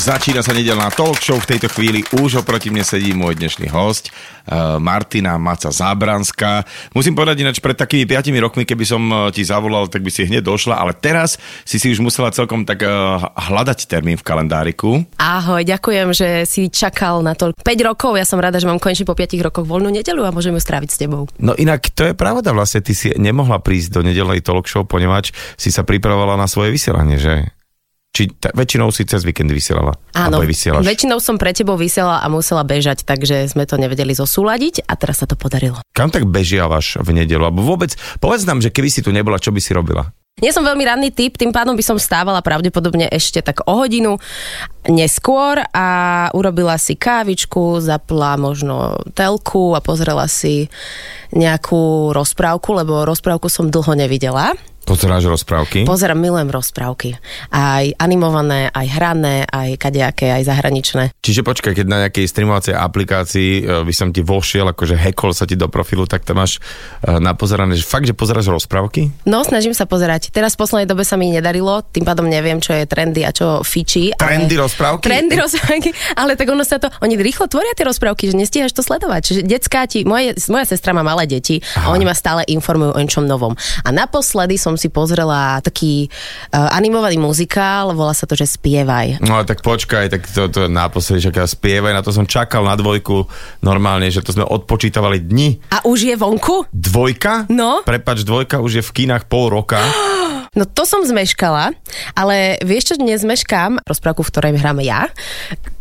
Začína sa nedelná talk show. V tejto chvíli už oproti mne sedí môj dnešný host, uh, Martina Maca Zábranská. Musím povedať ináč, pred takými 5 rokmi, keby som uh, ti zavolal, tak by si hneď došla, ale teraz si si už musela celkom tak uh, hľadať termín v kalendáriku. Ahoj, ďakujem, že si čakal na to 5 rokov. Ja som rada, že mám konečne po 5 rokoch voľnú nedelu a môžem ju stráviť s tebou. No inak to je pravda, vlastne ty si nemohla prísť do nedelnej talk show, ponieważ si sa pripravovala na svoje vysielanie, že? Či t- väčšinou si cez víkend vysielala? Áno, väčšinou som pre tebou vysiela a musela bežať, takže sme to nevedeli zosúľadiť a teraz sa to podarilo. Kam tak bežiavaš v nedelu? Alebo vôbec, povedz nám, že keby si tu nebola, čo by si robila? Nie som veľmi ranný typ, tým pádom by som stávala pravdepodobne ešte tak o hodinu neskôr a urobila si kávičku, zapla možno telku a pozrela si nejakú rozprávku, lebo rozprávku som dlho nevidela. Pozeráš rozprávky? Pozerám, milujem rozprávky. Aj animované, aj hrané, aj kadejaké, aj zahraničné. Čiže počkaj, keď na nejakej streamovacej aplikácii e, by som ti vošiel, akože hackol sa ti do profilu, tak tam máš e, napozerané, že fakt, že pozeráš rozprávky? No, snažím sa pozerať. Teraz v poslednej dobe sa mi nedarilo, tým pádom neviem, čo je trendy a čo fičí. Trendy ale... rozprávky? Trendy rozprávky, ale tak ono sa to, oni rýchlo tvoria tie rozprávky, že nestíhaš to sledovať. Čiže detská ti, moje, moja sestra má malé deti a oni ma stále informujú o niečom novom. A naposledy som si pozrela taký uh, animovaný muzikál, volá sa to, že Spievaj. No tak počkaj, tak to, to naposledy, že spievaj, na to som čakal na dvojku normálne, že to sme odpočítavali dni. A už je vonku? Dvojka? No. Prepač, dvojka už je v kinách pol roka. No to som zmeškala, ale vieš čo dnes zmeškám? Rozprávku, v ktorej hráme ja.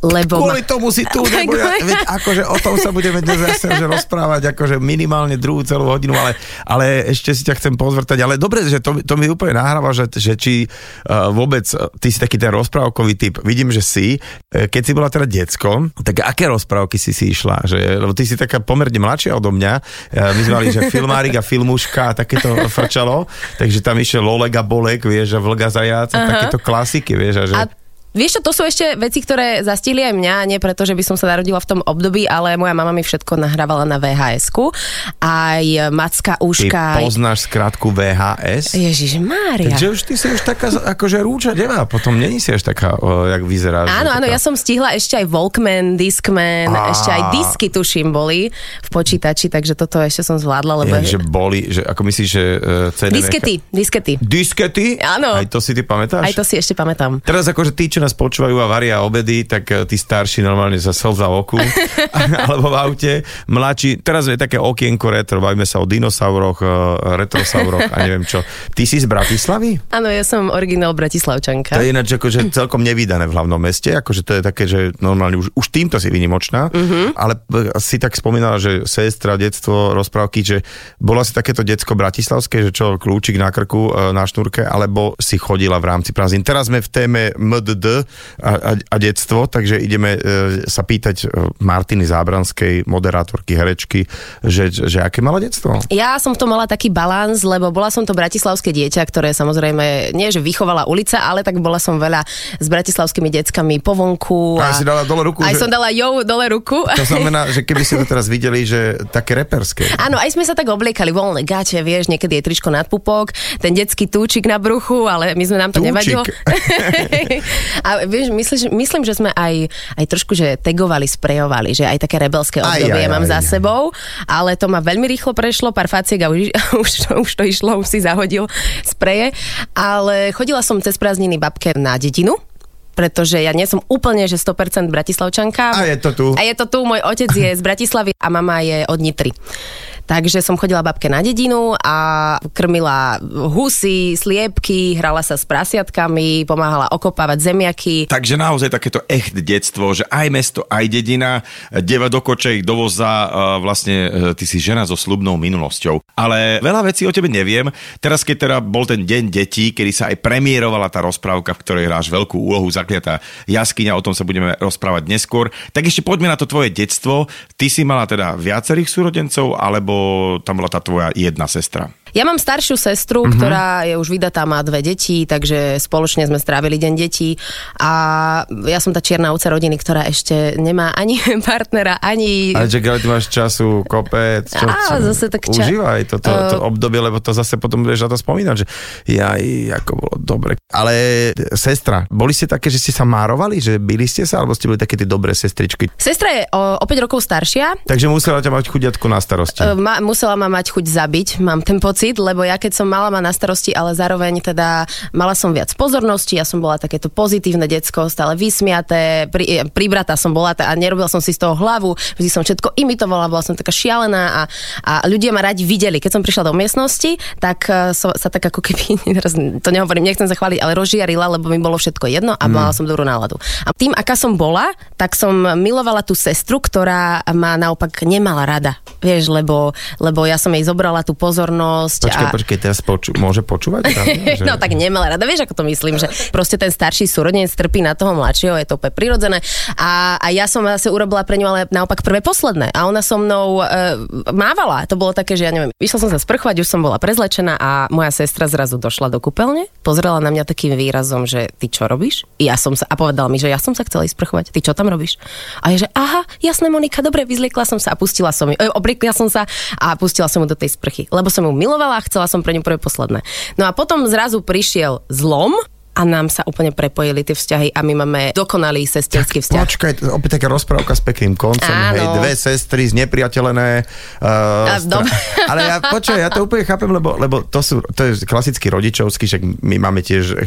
Lebo Kvôli tomu si tu, Aj lebo ja, veď akože o tom sa budeme dnes zase že rozprávať, akože minimálne druhú celú hodinu, ale, ale ešte si ťa chcem pozvrtať, ale dobre, že to, to mi úplne nahráva, že, že či uh, vôbec, uh, ty si taký ten rozprávkový typ, vidím, že si, uh, keď si bola teda decko, tak aké rozprávky si si išla, že, lebo ty si taká pomerne mladšia odo mňa, uh, my sme mali, že filmárik a filmuška a takéto frčalo, takže tam išiel Lolek a Bolek, vieš, a Vlga zajac a takéto klasiky, vieš, a že... A Vieš čo, to sú ešte veci, ktoré zastihli aj mňa, nie preto, že by som sa narodila v tom období, ale moja mama mi všetko nahrávala na VHS-ku. Aj Macka Ty Úška. aj- poznáš skratku VHS? Ježiš Mária. Takže už ty si už taká akože rúča devá, potom není si až taká, o, jak vyzeráš. Áno, áno, ja som stihla ešte aj Walkman, Discman, Á. ešte aj disky tuším boli v počítači, takže toto ešte som zvládla, lebo... Jak, že boli, že ako myslíš, že uh, CD Diskety, diskety. Diskety? Áno. Aj to si ty pamätáš? Aj to si ešte pamätám. Teraz akože tí, čo nás počúvajú a varia obedy, tak eh, tí starší normálne sa slza oku, alebo v aute. Mladší, teraz je také okienko retro, bavíme sa o dinosauroch, eh, retrosauroch a neviem čo. Ty si z Bratislavy? Áno, ja som originál Bratislavčanka. To je ináč akože celkom nevydané v hlavnom meste, akože to je také, že normálne už, už týmto si vynimočná, Mhm. ale e, si tak spomínala, že sestra, detstvo, rozprávky, že bola si takéto decko bratislavské, že čo, kľúčik na krku, e, na šnúrke, alebo si chodila v rámci prázdnin. Teraz sme v téme MDD a, a, a detstvo, takže ideme e, sa pýtať e, Martiny Zábranskej, moderátorky, herečky, že, že aké mala detstvo? Ja som v tom mala taký balans, lebo bola som to bratislavské dieťa, ktoré samozrejme nie, že vychovala ulica, ale tak bola som veľa s bratislavskými deckami po vonku. A si dala dole ruku, Aj že- som dala jo dole ruku. To znamená, že keby ste to teraz videli, že také reperské. Áno, aj sme sa tak obliekali, voľné gače, vieš, niekedy je tričko nad pupok, ten detský túčik na bruchu, ale my sme nám to Túčik. nevadilo. a vieš, myslím, myslím, že sme aj, aj trošku, že tagovali, sprejovali, že aj také rebelské Aj, obdobie aj, mám aj. za sebou, ale to ma veľmi rýchlo prešlo, pár faciek a už, už, to, už to išlo, už si zahodil spreje. Ale chodila som cez prázdniny babke na dedinu, pretože ja nie som úplne, že 100% bratislavčanka. A je to tu. A je to tu, môj otec je z Bratislavy a mama je od Nitry. Takže som chodila babke na dedinu a krmila husy, sliepky, hrala sa s prasiatkami, pomáhala okopávať zemiaky. Takže naozaj takéto echt detstvo, že aj mesto, aj dedina, deva do kočej, do vlastne e, ty si žena so slubnou minulosťou. Ale veľa vecí o tebe neviem. Teraz, keď teda bol ten deň detí, kedy sa aj premiérovala tá rozprávka, v ktorej hráš veľkú úlohu, zakliatá jaskyňa, o tom sa budeme rozprávať neskôr. Tak ešte poďme na to tvoje detstvo. Ty si mala teda viacerých súrodencov, alebo tam bola tá tvoja jedna sestra? Ja mám staršiu sestru, Mhm. mm-hmm. ktorá je už vydatá, má dve deti, takže spoločne sme strávili deň detí a ja som tá čierna ovca rodiny, ktorá ešte nemá ani partnera, ani... Ale čak, ale ty máš času, kopec, čo, Á, čo, zase tak ča- Užívaj toto to Uh, obdobie, lebo to zase potom budeš na to spomínať, že ja, ako bolo dobre. Ale sestra, boli ste také, že ste sa márovali, že byli ste sa, alebo ste boli také tie dobré sestričky? Sestra je o, o 5 rokov staršia, Takže musela ťa mať chudiatku na starosti. E, Ma, musela ma mať chuť zabiť, mám ten pocit, lebo ja keď som mala ma na starosti, ale zároveň teda mala som viac pozornosti, ja som bola takéto pozitívne decko, stále vysmiaté, pri, e, pribratá som bola a nerobila som si z toho hlavu, vždy som všetko imitovala, bola som taká šialená a, a ľudia ma radi videli. Keď som prišla do miestnosti, tak e, so, sa tak ako keby, teraz to nehovorím, nechcem sa chváliť, ale rozžiarila, lebo mi bolo všetko jedno a mala som dobrú náladu. A tým, aká som bola, tak som milovala tú sestru, ktorá ma naopak nemala rada. Vieš, lebo, lebo ja som jej zobrala tú pozornosť. Počkaj, a... počkaj, teraz poču, môže počúvať? Pravda, že- No tak nemala rada, vieš ako to myslím, že proste ten starší súrodenec trpí na toho mladšieho, je to úplne prirodzené. A, a ja som zase urobila pre ňu ale naopak prvé posledné. A ona so mnou e, mávala. To bolo také, že ja neviem, išla som sa sprchovať, už som bola prezlečená a moja sestra zrazu došla do kúpeľne, pozrela na mňa takým výrazom, že ty čo robíš? Ja som sa, a povedala mi, že ja som sa chcela ísť sprchovať, ty čo tam robíš? A ja, že aha, jasné Monika, dobre, vyzliekla som sa a pustila som ju, e, obliekla som sa a pustila som ju do tej sprchy, lebo som ju milovala a chcela som pre ňu prvé posledné. No a potom zrazu prišiel zlom, a nám sa úplne prepojili tie vzťahy a my máme dokonalý sesterský vzťah. Počkaj, opäť taká rozprávka s pekným koncom. Áno. Hej, dve sestry znepriateľené. Uh, A dom- Ale ja, počkaj, ja to úplne chápem, lebo, lebo to, sú, to je klasický rodičovský, však my máme tiež, e,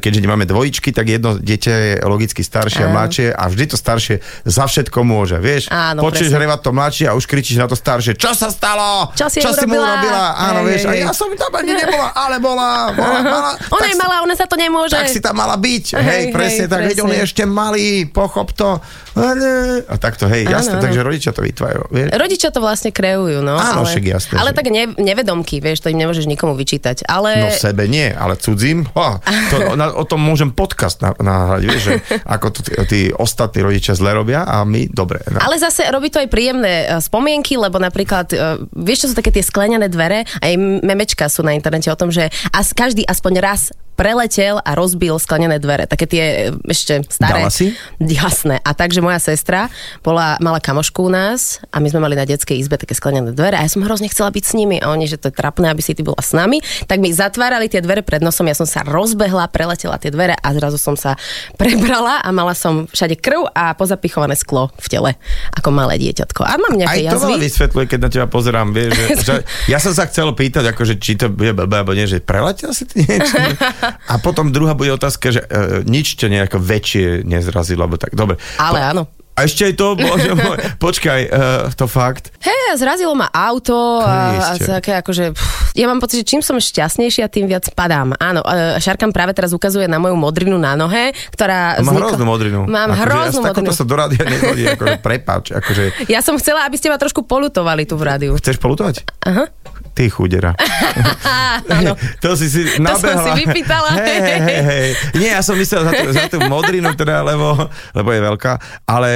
keďže nemáme dvojičky, tak jedno dieťa je logicky staršie a mladšie a vždy to staršie za všetko môže, vieš? Áno, Počuješ presne. revať to mladšie a už kričíš na to staršie, čo sa stalo? Čo si čo si mu urobila? Áno, Hej, vieš, a hej, hej. ja som tam ani nebola, ale bola, bola mala, Ona tak je malá, ona sa to nemôže. Tak si tam mala byť, hej, Hej, presne hej, tak, veď on je presne. ešte malý, pochop to. A, takto, hej, jasné, áno. takže rodičia to vytvárajú? Rodičia to vlastne kreujú, no. Áno, ale, však jasné, Ale že- tak ne, nevedomky, vieš, to im nemôžeš nikomu vyčítať. Ale... No sebe nie, ale cudzím, ha, to, na, o tom môžem podcast na- nahrať, vieš, že ako to tí, tí ostatní rodičia zle robia a my dobre. No. Ale zase robí to aj príjemné e, spomienky, lebo napríklad, e, vieš, čo sú také tie sklenené dvere, aj memečka sú na internete o tom, že as, každý aspoň raz preletel a rozbil sklenené dvere. Také tie e, ešte staré. Dala si? Jasné. A takže moja sestra bola, mala kamošku u nás a my sme mali na detskej izbe také sklenené dvere a ja som hrozne chcela byť s nimi a oni, že to je trapné, aby si ty bola s nami, tak mi zatvárali tie dvere pred nosom, ja som sa rozbehla, preletela tie dvere a zrazu som sa prebrala a mala som všade krv a pozapichované sklo v tele, ako malé dieťatko. A mám Aj nejaké to veľa jazvy. vysvetľuje, keď na teba pozerám, vieš, že, že ja som sa chcel pýtať, akože, či to bude blbé, alebo nie, že preletel si ty niečo? A potom druhá bude otázka, že uh, nič ťa nejako väčšie nezrazilo, alebo tak, dobre. Ale áno. A ešte aj to, bože môj, počkaj, uh, to fakt. Hej, zrazilo ma auto a, a také akože, pff, ja mám pocit, že čím som šťastnejšia, tým viac padám. Áno, e, Šarkan práve teraz ukazuje na moju modrinu na nohe, ktorá... Mám vznikla- hroznú modrinu. Mám akože hroznú ja modrinu. sa do rádia nechodí, akože prepáč, akože Ja som chcela, aby ste ma trošku polutovali tu v rádiu. chceš polutovať? Aha. Ty chudera. Áno. to si si som nabehla. si vypýtala. Hej, hej, hej, hej. Nie, ja som myslel za tú, za tú modrinu, teda, lebo, lebo je veľká. Ale,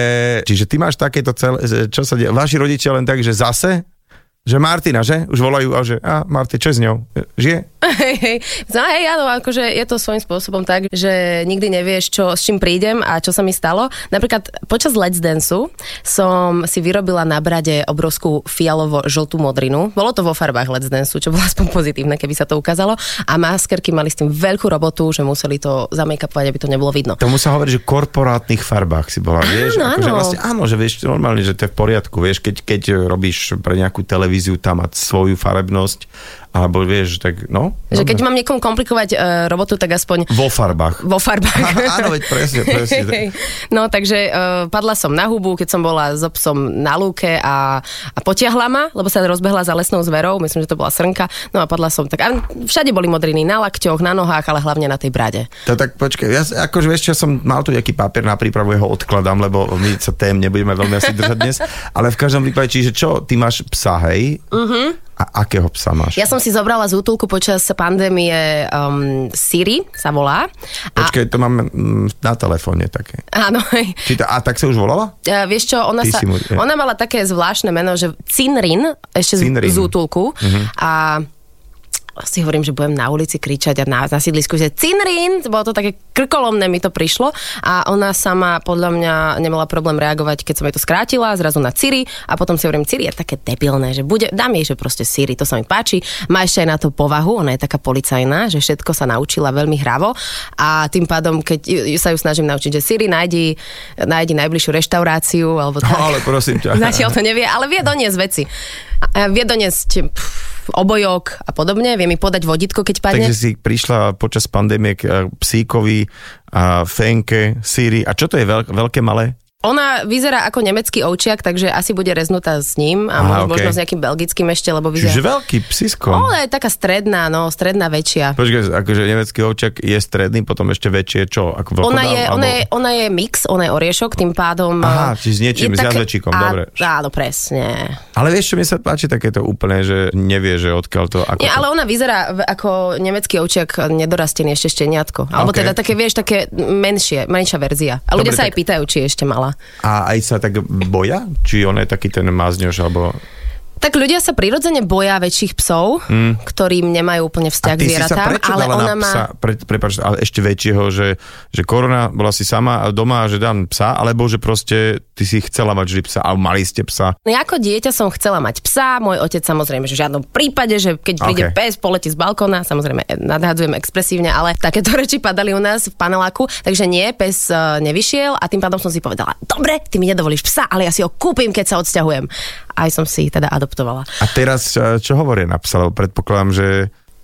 čiže ty máš takéto celé, čo sa deje? Vaši rodičia len tak, že zase? Že Martina, že? Už volajú a že, a Marty, čo je s ňou? Žije? Hej, hej. No, hej, áno, akože je to svojím spôsobom tak, že nikdy nevieš, čo, s čím prídem a čo sa mi stalo. Napríklad počas Let's Danceu som si vyrobila na brade obrovskú fialovo-žltú modrinu. Bolo to vo farbách Let's Danceu, čo bolo aspoň pozitívne, keby sa to ukázalo. A maskerky mali s tým veľkú robotu, že museli to zamejkapovať, aby to nebolo vidno. Tomu sa hovorí, že korporátnych farbách si bola, vieš? Áno, akože áno. Vlastne, áno, že vieš, normálne, že to je v poriadku, vieš, keď, keď robíš pre nejakú televíziu tam mať svoju farebnosť, alebo vieš, tak no. Že dobre. keď mám niekomu komplikovať uh, robotu, tak aspoň Vo farbách. vo farbách. Áno, veď presne, presne. No, takže uh, padla som na hubu, keď som bola s obsom na lúke a, a potiahla ma, lebo sa rozbehla za lesnou zverou, myslím, že to bola srnka, no a padla som tak. A všade boli modriny na lakťoch, na nohách, ale hlavne na tej brade. To tak počkaj, ja, akože vieš, čo som mal tu nejaký papier na prípravu, ja ho odkladám, lebo my sa tém nebudeme veľmi asi držať dnes, ale v každom prípade, čiže čo, ty máš psa, hej? Uh-huh. A akého psa máš? Ja som si zobrala z útulku počas pandémie um, Siri, sa volá. A, Počkaj, to máme mm, na telefóne také. áno. Či to, a tak sa už volala? Uh, vieš čo, ona, Ty sa, mu- ja. ona mala také zvláštne meno, že Cinrin, ešte z, Cinrin. z útulku. Uh-huh. A si hovorím, že budem na ulici kričať a na, na sídlisku, že Cinrin, bolo to také krkolomné mi to prišlo a ona sama podľa mňa nemala problém reagovať, keď som jej to skrátila, zrazu na Ciri a potom si hovorím, Ciri je také debilné, že bude, dám jej, že proste Siri, to sa mi páči. Má ešte aj na to povahu, ona je taká policajná, že všetko sa naučila veľmi hravo a tým pádom, keď sa ju snažím naučiť, že Siri nájdi, nájdi najbližšiu reštauráciu alebo tak. No, ale prosím ťa. Zatiaľ to nevie, ale vie doniesť veci. Vie doniesť pff, obojok a podobne, vie mi podať vodítko, keď padne. Takže si prišla počas pandémie k e, psíkovi a Fenke, Siri. A čo to je veľk, veľké, malé? Ona vyzerá ako nemecký ovčiak, takže asi bude reznutá s ním a Aha, možno, okej. možno s nejakým belgickým ešte, lebo vyzerá... Čiže veľký psisko. Ona je taká stredná, no, stredná väčšia. Počkaj, akože nemecký ovčak je stredný, potom ešte väčšie, čo? Ako Ona vlkodál, je, alebo- ona, je, ona je mix, ona je oriešok, tým pádom... Aha, eh, čiže s niečím, s jazvečíkom, á- dobre. Áno, presne. Ale vieš, čo mi sa páči takéto úplne, že nevie, že odkiaľ to... Ako Nie, to... ale ona vyzerá ako nemecký ovčiak nedorastený ešte šteniatko. Alebo Ok. teda také, vieš, také menšie, menšia verzia. A ľudia Dobre, sa tak- aj pýtajú, či ešte A aj sa tak boja? Či on je taký ten mazňož, alebo... Tak ľudia sa prirodzene boja väčších psov, mm. ktorým nemajú úplne vzťah. A k zvieratám, ale ona na má... psa, pre, prepáč, ale ešte väčšieho, že, že korona bola si sama doma, že dám psa, alebo že proste ty si chcela mať vždy psa, alebo mali ste psa. No Ja ako dieťa som chcela mať psa, môj otec samozrejme, že v žiadnom prípade, že keď príde Ok. pes, poletí z balkóna, samozrejme eh, nadhadzujem expresívne, ale takéto reči padali u nás v paneláku, takže nie, pes eh, nevyšiel a tým pádom som si povedala, dobre, ty mi nedovolíš psa, ale ja si ho kúpim, keď sa odsťahujem. Aj som si teda adoptovala. A teraz čo hovoria na psa, lebo predpokladám, že...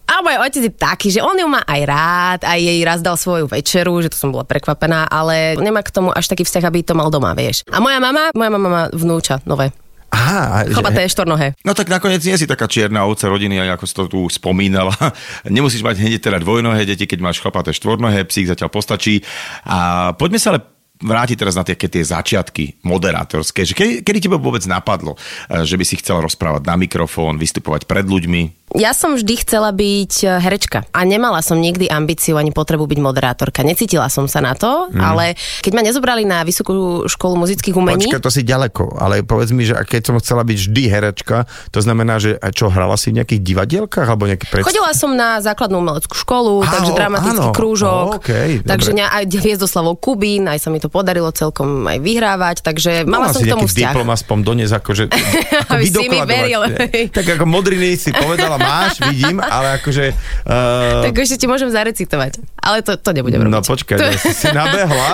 A môj otec je taký, že on ju má aj rád, aj jej raz dal svoju večeru, že to som bola prekvapená, ale nemá k tomu až taký vzťah, aby to mal doma, vieš. A moja mama, moja mama má vnúča nové. Aha, a že- Chlpaté štvornohé. No tak nakoniec nie si taká čierna ovca rodiny, ako si to tu spomínala. Nemusíš mať hneď teda dvojnohé deti, keď máš chlapaté štvornohé, psík zatiaľ postačí. A poďme sa ale vrátiť teraz na tie, tie začiatky moderátorské. Že kedy, kedy teba vôbec napadlo, eh, že by si chcela rozprávať na mikrofón, vystupovať pred ľuďmi? Ja som vždy chcela byť e, herečka a nemala som nikdy ambíciu ani potrebu byť moderátorka. Necítila som sa na to, mm. ale keď ma nezobrali na Vysokú školu muzických umení, Počkaj, to si ďaleko, ale povedz mi, že a keď som chcela byť vždy herečka, to znamená, že a čo, hrala si v nejakých divadielkách alebo nejaký predstav? chodila som na základnú umeleckú školu, Á, takže o, dramatický áno. krúžok, O, okej, takže ne, aj Hviezdoslavou Kubín, aj sa mi to podarilo celkom aj vyhrávať, takže mala Mala som k tomu vzťah. diplom aspoň doniesť, akože ako si mi veril. Tak ako modriny si povedala, máš, vidím, ale akože... Uh, Tak ešte ti môžem zarecitovať, ale to, to nebudem robiť. no počkaj, to... si, si nabehla.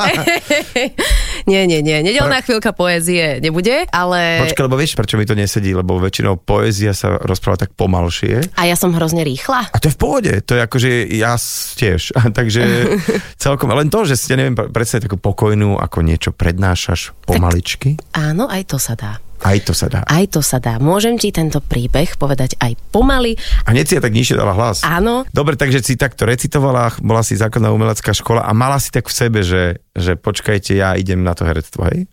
nie, nie, nie, nedelná chvíľka poézie nebude, ale... Počkaj, lebo vieš, prečo mi to nesedí, lebo väčšinou poézia sa rozpráva tak pomalšie. A ja som hrozne rýchla. A to je v pohode, to je akože ja tiež. Takže celkom, len to, že ste neviem pre- predstaviť takú pokojnú, ako niečo prednášaš pomaličky, Áno, aj to sa dá. Aj to sa dá. Aj to sa dá. Môžem ti tento príbeh povedať aj pomaly. A hneď si ja tak nižšie dala hlas. Áno. Dobre, takže si takto recitovala, bola si základná umelecká škola a mala si tak v sebe, že, že počkajte, ja idem na to herectvo, hej?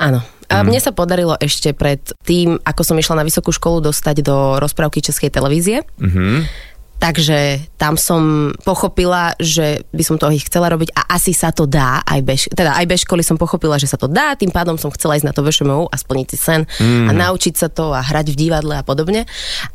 Áno. A mne sa podarilo ešte pred tým, ako som išla na vysokú školu, dostať do rozprávky Českej televízie. Mhm. Takže tam som pochopila, že by som to ich chcela robiť a asi sa to dá, aj bez, teda aj bez školy som pochopila, že sa to dá, tým pádom som chcela ísť na to VŠMU a splniť si sen a naučiť sa to a hrať v divadle a podobne.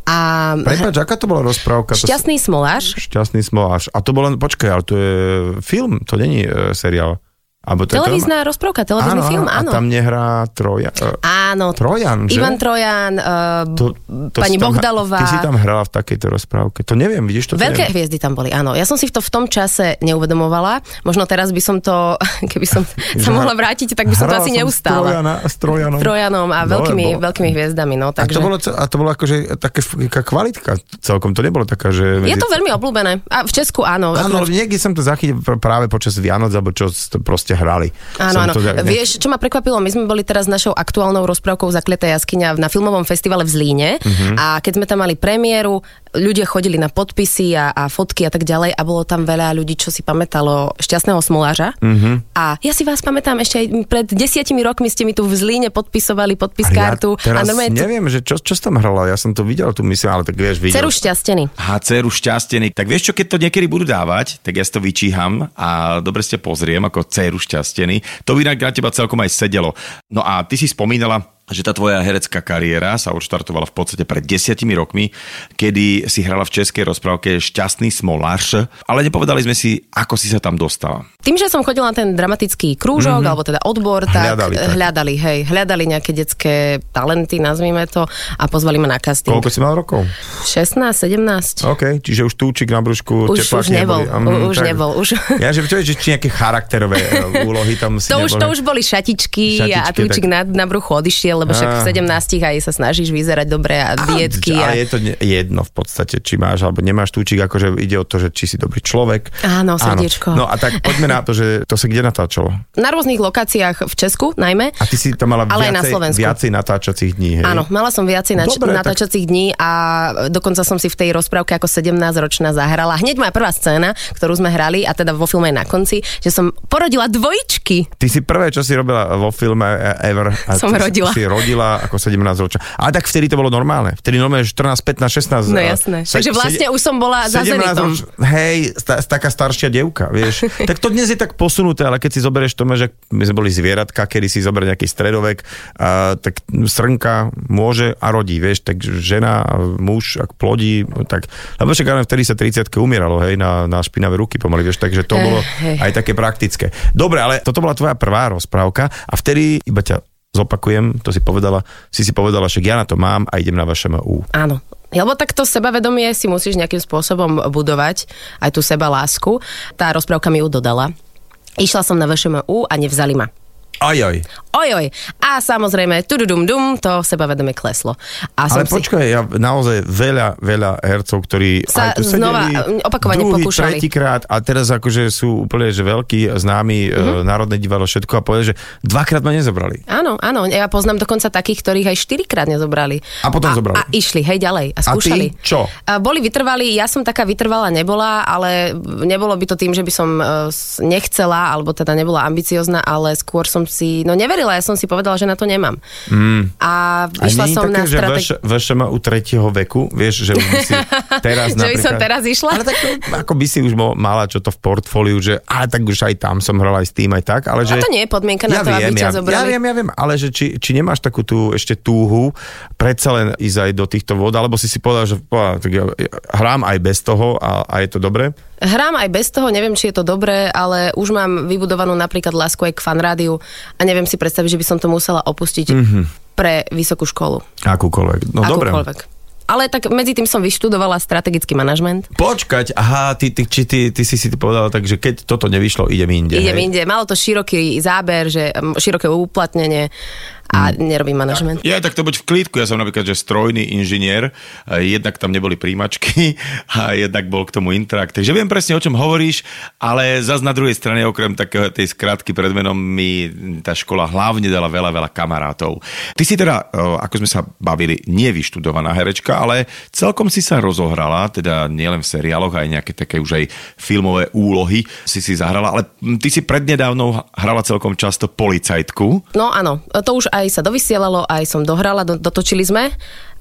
A Prepač, aká to bola rozprávka? Šťastný smoláš, Šťastný smoláš. A to bolo, počkaj, ale to je film, to není e, seriál. Alebo to televízna rozprávka, to, televízny film, áno. A tam nehrá Troja. e, Áno. Trojan, že? Ivan Trojan, uh, To, pani si tam, Bohdalová. Ty si tam hrala v takejto rozprávke. To neviem, vidíš to? Veľké neviem. hviezdy tam boli, áno. Ja som si to v tom čase neuvedomovala. Možno teraz by som to, keby som sa mohla vrátiť, tak by som to asi neustála. Trojana, s Trojanom. Trojanom a No, veľkými, bolo- veľkými hviezdami. No, A takže... to bolo, a to bolo akože taká kvalitka celkom, to nebolo taká, že... Je to veľmi obľúbené. A v Česku áno. Áno, Akurát- ale niekde som to zachytil pr- práve počas Vianoc, alebo čo s- proste hrali. Áno, Som áno. To, tak- Vieš, čo ma prekvapilo? My sme boli teraz našou aktuálnou rozprávkou Zakletá jaskyňa na filmovom festivale v Zlíne Mhm. a keď sme tam mali premiéru, ľudia chodili na podpisy a, a fotky a tak ďalej a bolo tam veľa ľudí, čo si pamätalo šťastného smoláža. Mhm. A ja si vás pamätám, ešte aj pred desiatimi rokmi ste mi tu v Zlíne podpisovali podpis Ale kartu. Ja teraz a normálne neviem, že čo, čo tam hrala, ja som to videl, tu myslím, ale tak vieš, videl. Ceru šťastený. Aha, dceru šťastený. Tak vieš čo, keď to niekedy budú dávať, tak ja si to vyčíham a dobre ste pozriem ako dceru šťastený. To by na teba celkom aj sedelo. No a ty si spomínala, že tá tvoja herecká kariéra sa odštartovala v podstate pred desiatimi rokmi, kedy si hrala v českej rozprávke Šťastný smolář, ale nepovedali sme si, ako si sa tam dostala. Tým, že som chodila na ten dramatický krúžok, mm-hmm. alebo teda odbor, tak Hľadali, tak. hľadali, hej, hľadali nejaké detské talenty, nazvime to, a pozvali ma na casting. Koľko si mal rokov? 16, 17. OK, čiže už túčik na brúšku, Už, už nebol, neboli. Mhm, už tak- nebol, už. Ja, že čo je, že či nejaké charakterové e, úlohy tam si To už, to už boli šatičky, a Šatičky, túčik tak- na, na bruchu odišiel, lebo však v Á. 17 aj sa snažíš vyzerať dobre a dietky. Ale A... je to jedno v podstate, či máš alebo nemáš túčik, akože ide o to, že či si dobrý človek. Áno, srdiečko. No a tak poďme na to, že to sa kde natáčalo. Na rôznych lokáciách v Česku najmä. A ty si tam mala Ale aj na viacej, Slovensku. viacej natáčacích dní, hej? Áno, mala som viacej nač- Dobre, natáčacích dní a dokonca som si v tej rozprávke ako 17-ročná zahrala. Hneď moja prvá scéna, ktorú sme hrali, a teda vo filme na konci, že som porodila dvojičky. Ty si prvé, čo si robila vo filme Ever. A Som ty si- rodila. Si rodila ako 17 ročná. Ale tak vtedy to bolo normálne. Vtedy normálne 14, 15, 16. No a- jasné. se- Takže vlastne už som bola za 17 Zenitom. roč- Hej, sta, taká staršia devka, vieš. tak to dnes je tak posunuté, ale keď si zoberieš to, že my sme boli zvieratka, kedy si zoberie nejaký stredovek, a, tak srnka môže a rodí, vieš, tak žena, a muž, ak plodí, tak, lebo však vtedy sa 30 umieralo, hej, na, na špinavé ruky pomaly, vieš, takže to Eh, bolo aj také praktické. Dobre, ale toto bola tvoja prvá rozprávka a vtedy, iba ťa zopakujem, to si povedala, si si povedala, že ja na to mám a idem na vaše MU. Áno. Lebo takto sebavedomie si musíš nejakým spôsobom budovať, aj tú seba lásku. Tá rozprávka mi ju dodala. Išla som na VŠMU a nevzali ma. Aj, aj. Ojoj. A samozrejme, tududum dum, to sebavedomie kleslo. A Ale si... počkaj, ja naozaj veľa, veľa hercov, ktorí Sa aj tu znova, sedeli, e, opakovane druhý, pokúšali. tretíkrát a teraz akože sú úplne že veľkí, známi, Mhm. mm-hmm. Národné divadlo, všetko a povedali, že dvakrát ma nezobrali. Áno, áno, ja poznám dokonca takých, ktorých aj štyrikrát nezobrali. A potom a, zobrali. A išli, hej, ďalej. A A ty skúšali. čo? A boli vytrvalí, ja som taká vytrvalá nebola, ale nebolo by to tým, že by som e, nechcela, alebo teda nebola ambiciozna, ale skôr som si, no neverila, ja som si povedala, že na to nemám. Mm. A išla som také, na že strateg... VŠ, VŠM u tretieho veku, vieš, že už by si teraz Že by napríklad... som teraz išla? Ale tak ako by si už mala čo to v portfóliu, že ale tak už aj tam som hral aj s tým aj tak, ale že... A to nie je podmienka na ja to, viem, aby ťa ja, zobrali. Ja viem, ja viem, ale že či, či nemáš takú tú ešte túhu predsa len ísť aj do týchto vod, alebo si si povedal, že povedal, tak ja, ja hrám aj bez toho a, a je to dobré? Hrám aj bez toho, neviem, či je to dobré, ale už mám vybudovanú napríklad lásku aj k fanrádiu a neviem si predstaviť, že by som to musela opustiť mm-hmm. pre vysokú školu. Akúkoľvek. No dobre. Akúkoľvek. Ale tak medzi tým som vyštudovala strategický manažment. Počkať, aha, ty, ty, či ty, ty si si povedala, tak, že keď toto nevyšlo, idem inde. Idem hej? inde. Malo to široký záber, že široké uplatnenie a nerobím manažment. Ja tak to buď v klídku, ja som napríklad, že strojný inžinier, jednak tam neboli príjmačky a jednak bol k tomu interakt. Takže viem presne, o čom hovoríš, ale zas na druhej strane, okrem takého tej skratky pred menom, mi tá škola hlavne dala veľa, veľa kamarátov. Ty si teda, ako sme sa bavili, nevyštudovaná herečka, ale celkom si sa rozohrala, teda nielen v seriáloch, aj nejaké také už aj filmové úlohy si si zahrala, ale ty si prednedávnou hrala celkom často policajtku. No áno, to už aj sa dovysielalo, aj som dohrala, do, dotočili sme,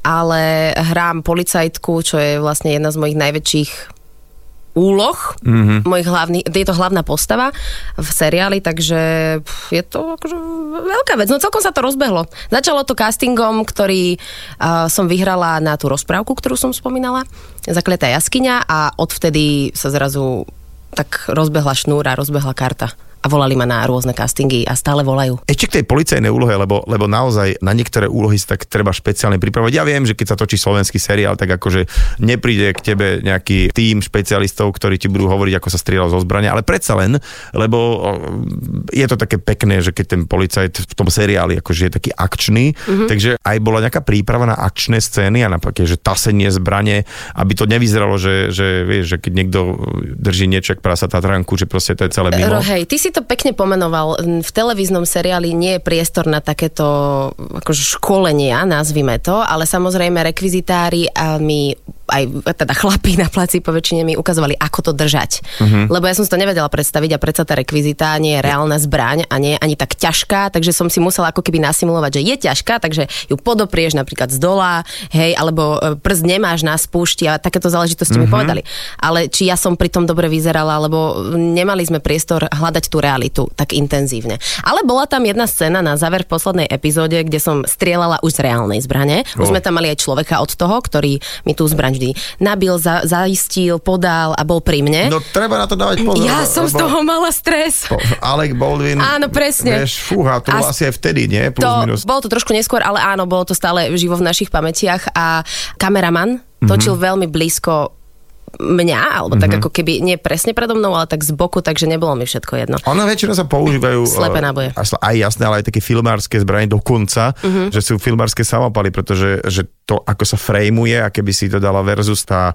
ale hrám policajtku, čo je vlastne jedna z mojich najväčších úloh, mm-hmm. mojich hlavných, je to hlavná postava v seriáli, takže je to akože veľká vec. No celkom sa to rozbehlo. Začalo to castingom, ktorý uh, som vyhrala na tú rozprávku, ktorú som spomínala, Zakletá jaskyňa a odvtedy sa zrazu tak rozbehla šnúra, rozbehla karta a volali ma na rôzne castingy a stále volajú. Ešte k tej policajnej úlohe, lebo, lebo naozaj na niektoré úlohy sa tak treba špeciálne pripravovať. Ja viem, že keď sa točí slovenský seriál, tak akože nepríde k tebe nejaký tým špecialistov, ktorí ti budú hovoriť, ako sa strieľal zo zbrania, ale predsa len, lebo o, je to také pekné, že keď ten policajt v tom seriáli akože je taký akčný, mm-hmm. takže aj bola nejaká príprava na akčné scény a napríklad, že tasenie zbranie, aby to nevyzeralo, že, že vieš, že keď niekto drží niečo, prasa Tatranku, že proste to je celé mimo. Ro, hej, ty si to pekne pomenoval. V televíznom seriáli nie je priestor na takéto akože školenia, nazvime to, ale samozrejme rekvizitári a mi aj teda chlapí na placi po väčšine mi ukazovali, ako to držať. Uh-huh. Lebo ja som si to nevedela predstaviť a predsa tá rekvizita nie je reálna zbraň a nie je ani tak ťažká, takže som si musela ako keby nasimulovať, že je ťažká, takže ju podoprieš napríklad z dola, hej, alebo e, prst nemáš na spúšti a takéto záležitosti uh-huh. mi povedali. Ale či ja som pri tom dobre vyzerala, lebo nemali sme priestor hľadať tú realitu tak intenzívne. Ale bola tam jedna scéna na záver v poslednej epizóde, kde som strieľala už z reálnej zbrane. Už sme tam mali aj človeka od toho, ktorý mi tú zbraň vždy nabil, za, zaistil, podal a bol pri mne. No treba na to dávať pozor. Ja som z toho mala stres. Alec Baldwin. Áno, presne. Vieš, fúha, to bolo asi aj vtedy, nie? Plus, to, minus. Bolo to trošku neskôr, ale áno, bolo to stále živo v našich pamätiach a kameraman točil mm-hmm. veľmi blízko mňa, alebo mm-hmm. tak ako keby nie presne predo mnou, ale tak z boku, takže nebolo mi všetko jedno. Ono väčšinou sa používajú Slepé náboje. aj jasné, ale aj také filmárske zbranie dokonca, mm-hmm. že sú filmárske samopaly, pretože že to, ako sa frejmuje a keby si to dala versus tá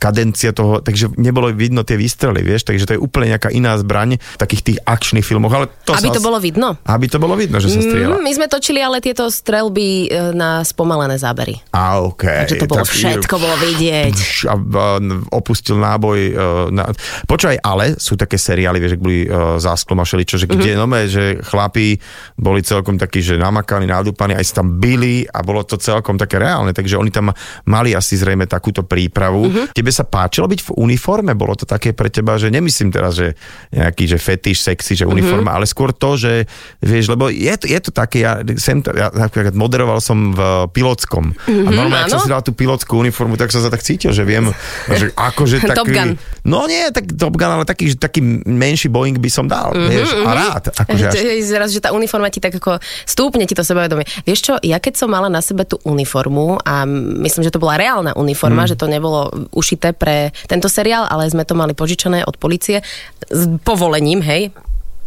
kadencia toho, takže nebolo vidno tie výstrely, vieš, takže to je úplne nejaká iná zbraň v takých tých akčných filmoch. Ale to aby sa, to bolo vidno? Aby to bolo vidno, že sa strieľa. Mm, my sme točili ale tieto strelby e, na spomalené zábery. A OK. Takže to bolo tak, všetko bolo vidieť. A, a opustil náboj. E, na... Počúvaj, ale sú také seriály, vieš, ak boli uh, zásklom a všeličo, že kde mm-hmm. nome, že chlapi boli celkom takí, že namakaní, nadúpaní, aj sa tam byli a bolo to celkom také reálne takže oni tam mali asi zrejme takúto prípravu. Uh-huh. Tebe sa páčilo byť v uniforme? Bolo to také pre teba, že nemyslím teraz, že nejaký, že fetiš, sexy, že uniforma, uh-huh. ale skôr to, že vieš, lebo je to, je to také, ja, sem, ja napríklad moderoval som v pilotskom uh-huh, a normálne, ak som si dal tú pilotskú uniformu, tak som sa tak cítil, že viem, že akože taký... Top Gun. No nie, tak Top Gun, ale taký, taký menší Boeing by som dal, uh-huh, vieš, uh-huh. a rád. Akože až... Zraz, že tá uniforma ti tak ako stúpne ti to sebavedomie. Vieš čo, ja keď som mala na sebe tú uniformu a myslím, že to bola reálna uniforma, mm. že to nebolo ušité pre tento seriál, ale sme to mali požičané od policie s povolením, hej,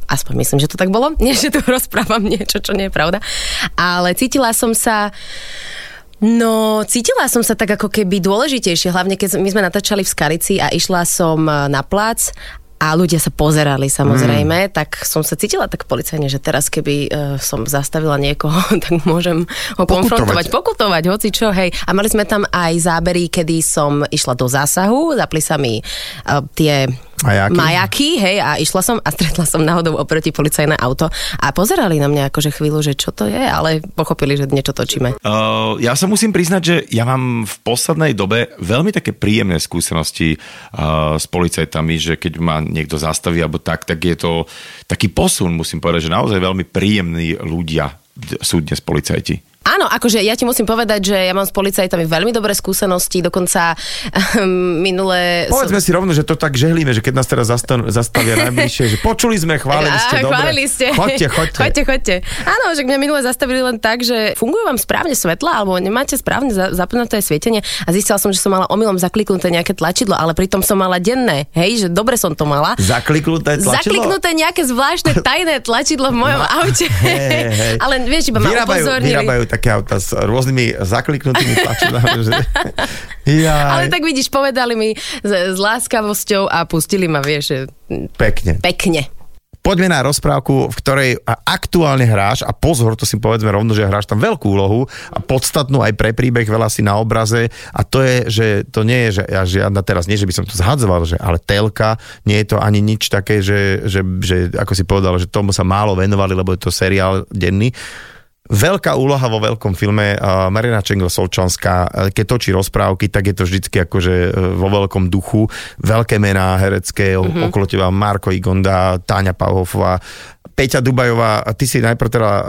aspoň myslím, že to tak bolo. Nie, že tu rozprávam niečo, čo nie je pravda. Ale cítila som sa... No, cítila som sa tak ako keby dôležitejšie, hlavne keď my sme natáčali v Skalici a išla som na plac a ľudia sa pozerali samozrejme, mm. tak som sa cítila tak policajne, že teraz keby uh, som zastavila niekoho, tak môžem ho konfrontovať, pokutovať, hoci čo, hej. A mali sme tam aj zábery, kedy som išla do zásahu, zapli sa mi uh, tie majaky. majaky, hej, a išla som a stretla som náhodou oproti policajné auto a pozerali na mňa akože chvíľu, že čo to je, ale pochopili, že niečo točíme. Uh, ja sa musím priznať, že ja mám v poslednej dobe veľmi také príjemné skúsenosti uh, s policajtami, že keď ma niekto zastaví alebo tak, tak je to taký posun, musím povedať, že naozaj veľmi príjemní ľudia sú dnes policajti. Áno, akože ja ti musím povedať, že ja mám s policajtami veľmi dobré skúsenosti, dokonca um, minulé... Povedzme som... si rovno, že to tak žehlíme, že keď nás teraz zastan- zastavia najbližšie, že počuli sme, chválili ste, dobre. Chválili ste. Chodte, chodte. chodte, chodte. Áno, že mňa minulé zastavili len tak, že fungujú vám správne svetla, alebo nemáte správne za- zapnuté svietenie a zistila som, že som mala omylom zakliknuté nejaké tlačidlo, ale pritom som mala denné, hej, že dobre som to mala. Zakliknuté tlačidlo? Zakliknuté nejaké zvláštne tajné tlačidlo v mojom no, aute. Hey, hey. ale vieš, iba ma upozornili. Vyrábajú také auta s rôznymi zakliknutými tlačidlami. Ale tak vidíš, povedali mi s, s láskavosťou a pustili ma, vieš, pekne. Pekne. Poďme na rozprávku, v ktorej aktuálne hráš a pozor, to si povedzme rovno, že hráš tam veľkú úlohu a podstatnú aj pre príbeh, veľa si na obraze a to je, že to nie je, že ja žiadna teraz, nie, že by som to zhadzoval, že, ale telka, nie je to ani nič také, že, že, že ako si povedal, že tomu sa málo venovali, lebo je to seriál denný Veľká úloha vo veľkom filme, Marina Čengel Solčanská, keď točí rozprávky, tak je to vždycky akože vo veľkom duchu, veľké mená herecké, mm-hmm. okolo teba Marko Igonda, Táňa Pauhofová, Peťa Dubajová, ty si najprv teda e,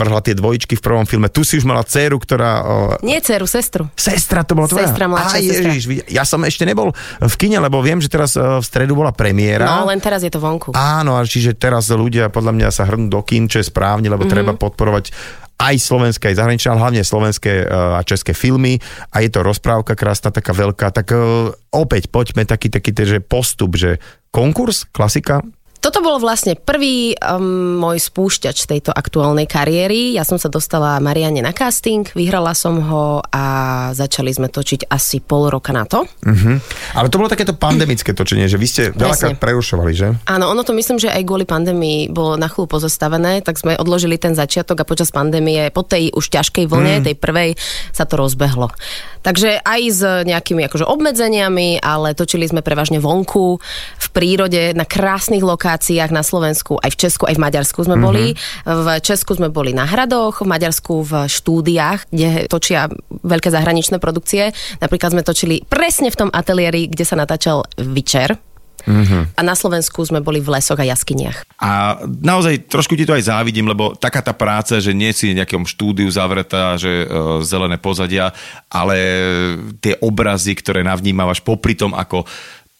vrhla tie dvojičky v prvom filme. Tu si už mala dceru, ktorá... E, Nie dceru, sestru. Sestra to bola tvoja? Sestra, mladšia sestra. Ježiš, ja som ešte nebol v kine, lebo viem, že teraz e, v stredu bola premiéra. No, len teraz je to vonku. Áno, čiže teraz ľudia podľa mňa sa hrnú do kín, čo je správne, lebo mm-hmm. treba podporovať aj slovenské, aj zahraničné, ale hlavne slovenské a české filmy a je to rozprávka krásna, taká veľká, tak opäť poďme taký, taký že postup, že konkurs, klasika, Toto bolo vlastne prvý um, môj spúšťač tejto aktuálnej kariéry. Ja som sa dostala Mariane na casting, vyhrala som ho a začali sme točiť asi pol roka na to. Uh-huh. Ale to bolo takéto pandemické točenie, že vy ste veľakrát prerušovali, že? Áno, ono to myslím, že aj kvôli pandémii bolo na chvíľu pozastavené, tak sme odložili ten začiatok a počas pandémie, po tej už ťažkej vlne, mm. tej prvej, sa to rozbehlo. Takže aj s nejakými akože obmedzeniami, ale točili sme prevažne vonku, v prírode, na krásnych lokáciách na Slovensku, aj v Česku, aj v Maďarsku sme mm-hmm. boli. V Česku sme boli na hradoch, v Maďarsku v štúdiách, kde točia veľké zahraničné produkcie. Napríklad sme točili presne v tom ateliéri, kde sa natáčal Vyčer, Mm-hmm. A na Slovensku sme boli v lesoch a jaskyniach. A naozaj trošku ti to aj závidím, lebo taká tá práca, že nie si v nejakom štúdiu zavretá, že uh, zelené pozadia, ale tie obrazy, ktoré navnímavaš popri tom, ako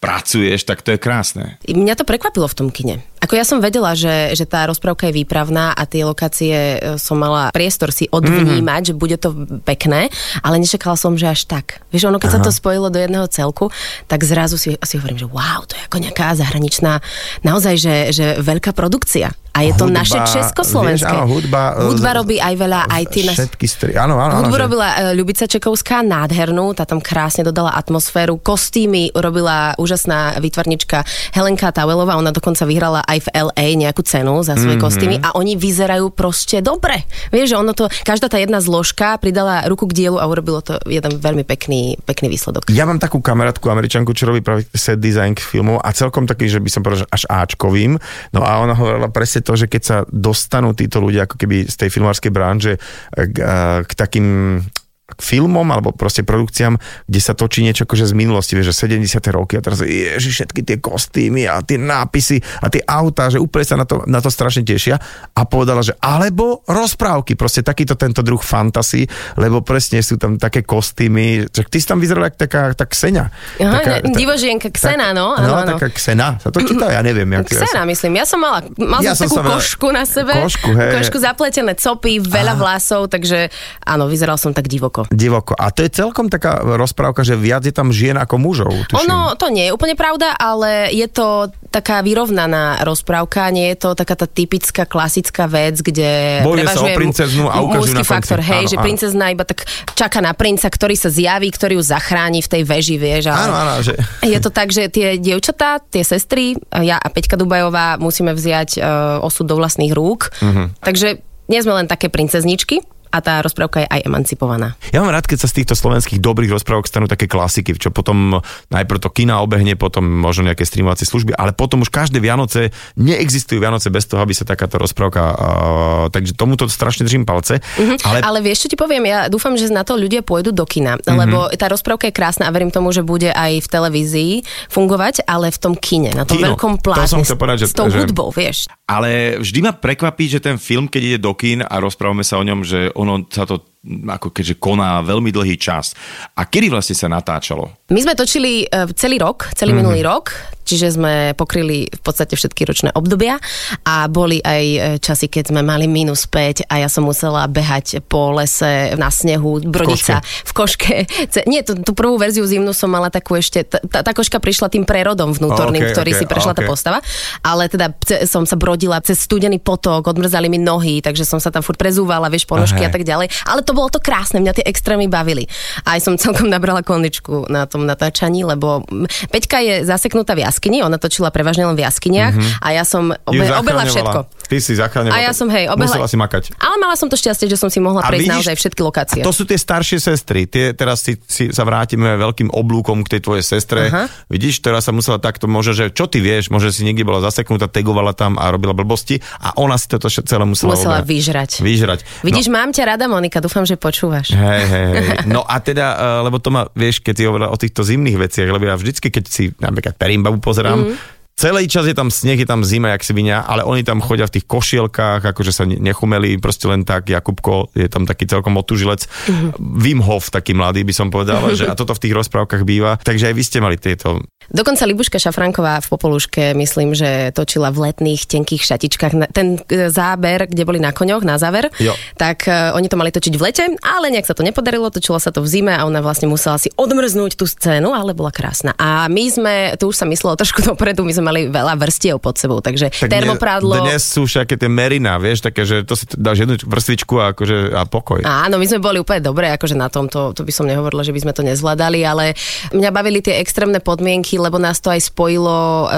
pracuješ, tak to je krásne. Mňa to prekvapilo v tom kine. Ako ja som vedela, že, že tá rozprávka je výpravná a tie lokácie e, som mala priestor si odvnímať, mm. že bude to pekné, ale nečakala som, že až tak. Vieš, ono keď Aha. sa to spojilo do jedného celku, tak zrazu si, si hovorím, že wow, to je ako nejaká zahraničná, naozaj, že, že veľká produkcia. A je to hudba, naše československé. Vieš, áno, hudba, hudba robí aj veľa, aj ty naš... Všetky stri... áno, áno, Hudbu áno, robila že... Ľubica Čekovská nádhernú, tá tam krásne dodala atmosféru. Kostýmy robila úžasná výtvarnička Helenka Tavelová, ona dokonca vyhrala aj v LA nejakú cenu za svoje mm-hmm. kostýmy a oni vyzerajú proste dobre. Vieš, že ono to, každá tá jedna zložka pridala ruku k dielu a urobilo to jeden veľmi pekný, pekný výsledok. Ja mám takú kamarátku američanku, čo robí práve set design k filmu a celkom taký, že by som povedal, že až Ačkovým. No a ona hovorila presne to, že keď sa dostanú títo ľudia ako keby z tej filmárskej branže k, k takým k filmom alebo proste produkciám, kde sa točí niečo akože z minulosti, vieš, že 70. roky a teraz ježi, všetky tie kostýmy a tie nápisy a tie autá, že úplne sa na to, na to strašne tešia a povedala, že alebo rozprávky, proste takýto tento druh fantasy, lebo presne sú tam také kostýmy, že ty si tam vyzerala ako taká tá ksena. Aha, taká, tá, divožienka ksena, tak, no. No, ano, taká ksena, sa to číta, ja neviem. Jak, ksena, ja myslím, ja som mala, mal ja som takú košku na sebe, košku, hej. košku zapletené copy, veľa vlasov, takže áno, vyzeral som tak divoko divoko. Divoko. A to je celkom taká rozprávka, že viac je tam žien ako mužov. Tuším. Ono, to nie je úplne pravda, ale je to taká vyrovnaná rozprávka, nie je to taká tá typická klasická vec, kde Bojuje sa o princeznu a ukážu na faktor, hej, áno, že áno. princezna iba tak čaká na princa, ktorý sa zjaví, ktorý ju zachráni v tej veži, vieš. Ale áno, áno, že... Je to tak, že tie dievčatá, tie sestry, ja a Peťka Dubajová musíme vziať uh, osud do vlastných rúk. Uh-huh. Takže nie sme len také princezničky, a tá rozprávka je aj emancipovaná. Ja mám rád, keď sa z týchto slovenských dobrých rozprávok stanú také klasiky, čo potom najprv to kina obehne, potom možno nejaké streamovacie služby, ale potom už každé Vianoce neexistujú Vianoce bez toho, aby sa takáto rozprávka. Uh, takže tomuto strašne držím palce. Uh-huh. Ale... ale vieš, čo ti poviem? Ja dúfam, že na to ľudia pôjdu do kina, uh-huh. lebo tá rozprávka je krásna a verím tomu, že bude aj v televízii fungovať, ale v tom kine, na tom Kino, veľkom plátne, to povedať, že, s tou že... hudbou, vieš. Ale vždy ma prekvapí, že ten film, keď ide do kín a rozprávame sa o ňom, že on ono sa to ako keďže koná veľmi dlhý čas. A kedy vlastne sa natáčalo? My sme točili uh, celý rok, celý mm-hmm. minulý rok, čiže sme pokryli v podstate všetky ročné obdobia a boli aj e, časy, keď sme mali minus 5 a ja som musela behať po lese na snehu, brodiť sa v koške. Nie, tú, tú prvú verziu zimnú som mala takú ešte, tá, tá koška prišla tým prerodom vnútorným, okay, ktorý okay, si prešla okay. tá postava, ale teda som sa brodila cez studený potok, odmrzali mi nohy, takže som sa tam furt prezúvala, vieš, ponožky a tak ďalej. Ale to bolo to krásne, mňa tie extrémy bavili. A aj som celkom nabrala kondičku na tom natáčaní, lebo Peťka je zaseknutá v jaskyni, ona točila prevažne len v jaskyniach mm-hmm. a ja som obe, obela všetko. Ty si zachraňovala. A ja som, hej, obehla. Musela si makať. Ale mala som to šťastie, že som si mohla prejsť vidíš, naozaj všetky lokácie. A to sú tie staršie sestry. Tie, teraz si, si sa vrátime veľkým oblúkom k tej tvojej sestre. Aha. Vidíš, teraz sa musela takto, môže, že čo ty vieš, môže si niekde bola zaseknutá, tegovala tam a robila blbosti a ona si toto celé musela Musela obrať. vyžrať. Vyžrať. Vidíš, no. mám ťa rada, Monika, dúfam, že počúvaš. Hej, hej, hej. No a teda, uh, lebo to ma, vieš, keď si hovorila o týchto zimných veciach, lebo ja vždycky, keď si napríklad Perimbabu pozerám, mm Celý čas je tam sneh, je tam zima, jak svinia, ale oni tam chodia v tých košielkách, akože sa nechumeli proste len tak. Jakubko je tam taký celkom otužilec. Uh-huh. Wim Hof, taký mladý by som povedal, že a toto v tých rozprávkach býva. Takže aj vy ste mali tieto Dokonca Libuška Šafranková v Popoluške, myslím, že točila v letných tenkých šatičkách ten e, záber, kde boli na koňoch, na záver. Jo. Tak e, oni to mali točiť v lete, ale nejak sa to nepodarilo, točilo sa to v zime a ona vlastne musela si odmrznúť tú scénu, ale bola krásna. A my sme, tu už sa myslelo trošku dopredu, my sme mali veľa vrstiev pod sebou, takže Tak termoprádlo. Dnes, sú všaké tie merina, vieš, také, že to si dáš jednu vrstvičku a, akože, a pokoj. Áno, my sme boli úplne dobré, akože na tom, to, to by som nehovorila, že by sme to nezvládali, ale mňa bavili tie extrémne podmienky, lebo nás to aj spojilo, uh,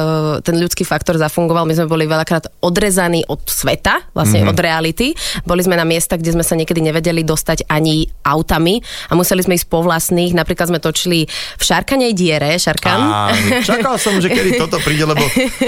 ten ľudský faktor zafungoval, my sme boli veľakrát odrezaní od sveta, vlastne mm-hmm. od reality. Boli sme na miesta, kde sme sa niekedy nevedeli dostať ani autami a museli sme ísť po vlastných. Napríklad sme točili v Šarkanej diere, Šarkan. A čakal som, že kedy toto príde, lebo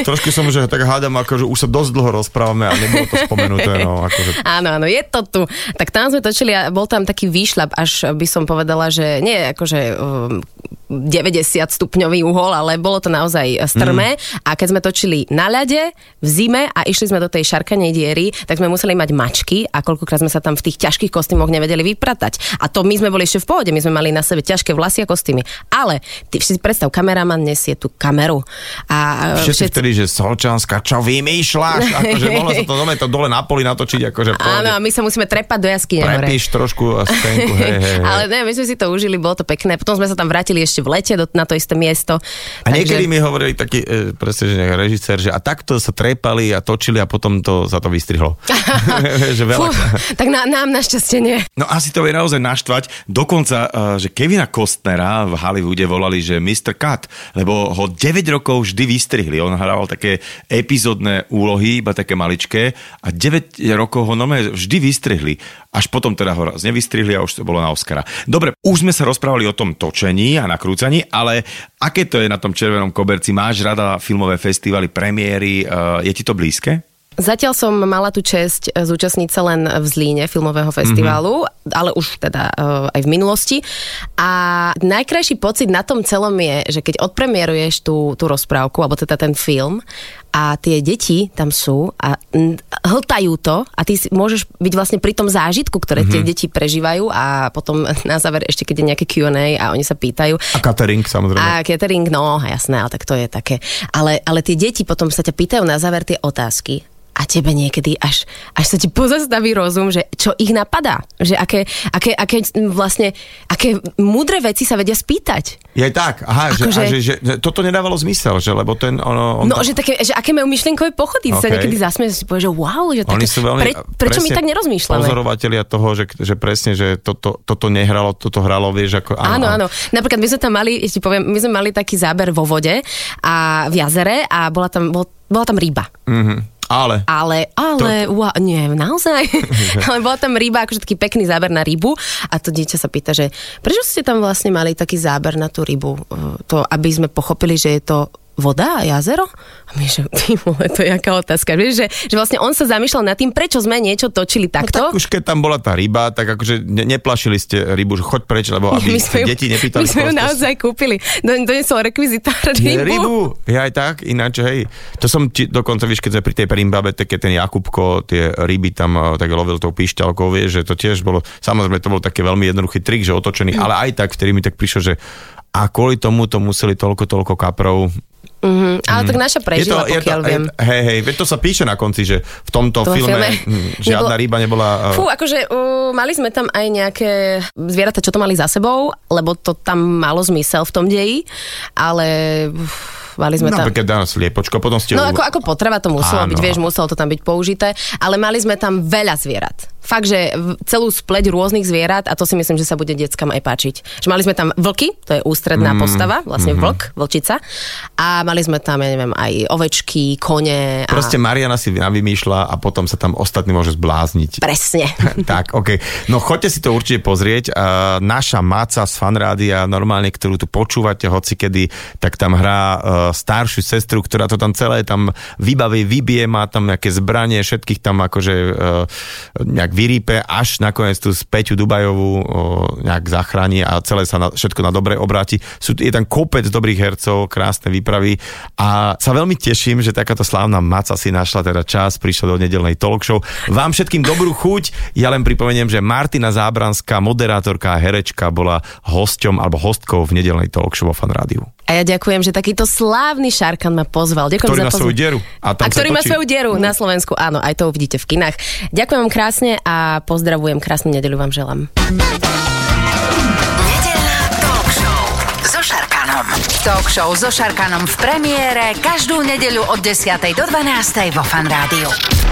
trošku som, že tak hádam, akože už sa dosť dlho rozprávame a nebolo to spomenuté, no akože Áno, áno, je to tu. Tak tam sme točili a bol tam taký výšľap, až by som povedala, že nie akože um, 90 stupňový uhol, ale bolo to naozaj strmé. Mm. A keď sme točili na ľade, v zime a išli sme do tej šarkanej diery, tak sme museli mať mačky a koľkokrát sme sa tam v tých ťažkých kostýmoch nevedeli vypratať. A to my sme boli ešte v pohode, my sme mali na sebe ťažké vlasy a kostýmy. Ale ty si predstav, kameraman nesie tú kameru. A e, všetci vtedy, že Solčanská, čo vymýšľaš? Akože mohlo sa to dole, to dole na poli natočiť, akože. Áno, a my sa musíme trepať do jaskyne. Prepíš trošku scénku, hej, hej, hej. Ale ne, my sme si to užili, bolo to pekné. Potom sme sa tam vrátili ešte v lete do, na to isté miesto. A niekedy mi hovorili taký, e, presne, že nejaký režisér, že a takto sa trepali a točili a potom to sa to vystrihlo. že veľa. Fú, tak na, nám našťastie nie. No asi to vie naozaj naštvať. Dokonca, uh, že Kevina Costnera v Hollywoode volali, že Mr. Cut, lebo ho 9 rokov vždy vystrihli. On hrával také epizódne úlohy, iba také maličké a 9 rokov ho nome vždy vystrihli. Až potom teda ho raz nevystrihli a už to bolo na Oscara. Dobre, už sme sa rozprávali o tom točení a nakrúcaní, ale aké to je na tom červenom koberci? Máš rada filmové festivaly, premiéry? Uh, je ti to blízke? Zatiaľ som mala tú čest e, zúčastniť sa len v Zlíne filmového festivalu, mm-hmm. ale už teda uh, aj v minulosti. A najkrajší pocit na tom celom je, že keď odpremieruješ tú, tú rozprávku, alebo teda ten film, a tie deti tam sú a hltajú to a ty si môžeš byť vlastne pri tom zážitku, ktoré mm-hmm. tie deti prežívajú a potom na záver ešte keď je nejaké Q&A a oni sa pýtajú. A catering samozrejme. A catering, no jasné, ale tak to je také. Ale, ale tie deti potom sa ťa pýtajú na záver tie otázky a tebe niekedy až, až sa ti pozastaví rozum, že čo ich napadá. Že aké, aké, aké vlastne, aké múdre veci sa vedia spýtať. Je tak, aha, že, Akože- že, že, že toto nedávalo zmysel, že lebo ten, ono, on No, že, také, že aké majú myšlienkové pochody. Okay. Sa niekedy zasmieš, si povie, že wow, že Oni také, sú veľmi pre, prečo my tak nerozmýšľame? Pozorovatelia toho, že, že presne, že toto, toto nehralo, toto hralo, vieš, ako... Áno, áno. Napríklad my sme tam mali, ešte poviem, my sme mali taký záber vo vode a v jazere a bola tam, bol, bola tam ryba. Mhm. Ale, Ale, ale, to... wow, nie, naozaj. ale bola tam ryba, akože taký pekný záber na rybu a to dieťa sa pýta, že prečo ste tam vlastne mali taký záber na tú rybu? Uh, To, aby sme pochopili, že je to voda a jazero? A my, že ty vole, to je aká otázka. Vieš, že, že vlastne on sa zamýšľal nad tým, prečo sme niečo točili no takto. tak už keď tam bola tá ryba, tak akože ne, neplašili ste rybu, že choď preč, lebo aby my sme ju, deti nepýtali. my sme ju naozaj kúpili. Do, donesol rekvizitár Nie, rybu. rybu. Ja aj tak, ináč, hej. To som ti dokonca, víš, keď sme pri tej Perimbabe, tak keď ten Jakubko tie ryby tam eh, tak lovil tou píšťalkou, vieš, že to tiež bolo, samozrejme to bol taký veľmi jednoduchý trik, že otočený, Mm. ale aj tak, vtedy mi tak prišlo, že a kvôli tomu to museli toľko, toľko kaprov. Mhm, ale tak naša prežila, pokiaľ viem. Hej, hej, veď to sa píše na konci, že v tomto tom filme, filme hm, žiadna nebolo- ryba nebola... eh, Fú, akože uh, mali sme tam aj nejaké zvieratá, čo to mali za sebou, lebo to tam malo zmysel v tom deji, ale uf, mali sme tam... Napríklad dá sliepočko, potom ste... No ako, ako potreba to muselo Áno. byť, vieš, muselo to tam byť použité, ale mali sme tam veľa zvierat. Fakt, že celú spleť rôznych zvierat a to si myslím, že sa bude deckám aj páčiť. Že mali sme tam vlky, to je ústredná Mm, postava, vlastne mhm. vlk, vlčica a mali sme tam, ja neviem, aj ovečky, kone a... Proste Mariana si navymýšľa a potom sa tam ostatní môže zblázniť. Presne. tak, OK. No choďte si to určite pozrieť. Uh, naša Maca z fanrádia, normálne, ktorú tu počúvate hocikedy, tak tam hrá uh, staršiu sestru, ktorá to tam celé tam vybaví, vybije, má tam nejaké zbranie, všetkých tam akože uh, nejak vyrýpe, až nakoniec tú Peťu Dubajovú o, nejak zachráni a celé sa na, všetko na dobre obráti. Sú, je tam kopec dobrých hercov, krásne výpravy a sa veľmi teším, že takáto slávna maca si našla teda čas, prišla do nedelnej talk show. Vám všetkým dobrú chuť. Ja len pripomeniem, že Martina Zábranská, moderátorka a herečka bola hosťom alebo hostkou v nedelnej talk show vo Fan Rádiu. A ja ďakujem, že takýto slávny Šarkan ma pozval. Ďakujem Ktorý za má pozv- svoju dieru. A tam a ktorý má točí. svoju dieru na Slovensku. Áno, aj to uvidíte v kinách. Ďakujem vám krásne a pozdravujem. Krásnu nedeľu vám želám. Talk show so Šarkanom. Talk show so v premiére každú nedeľu od 10. do 12. vo Fan Rádiu.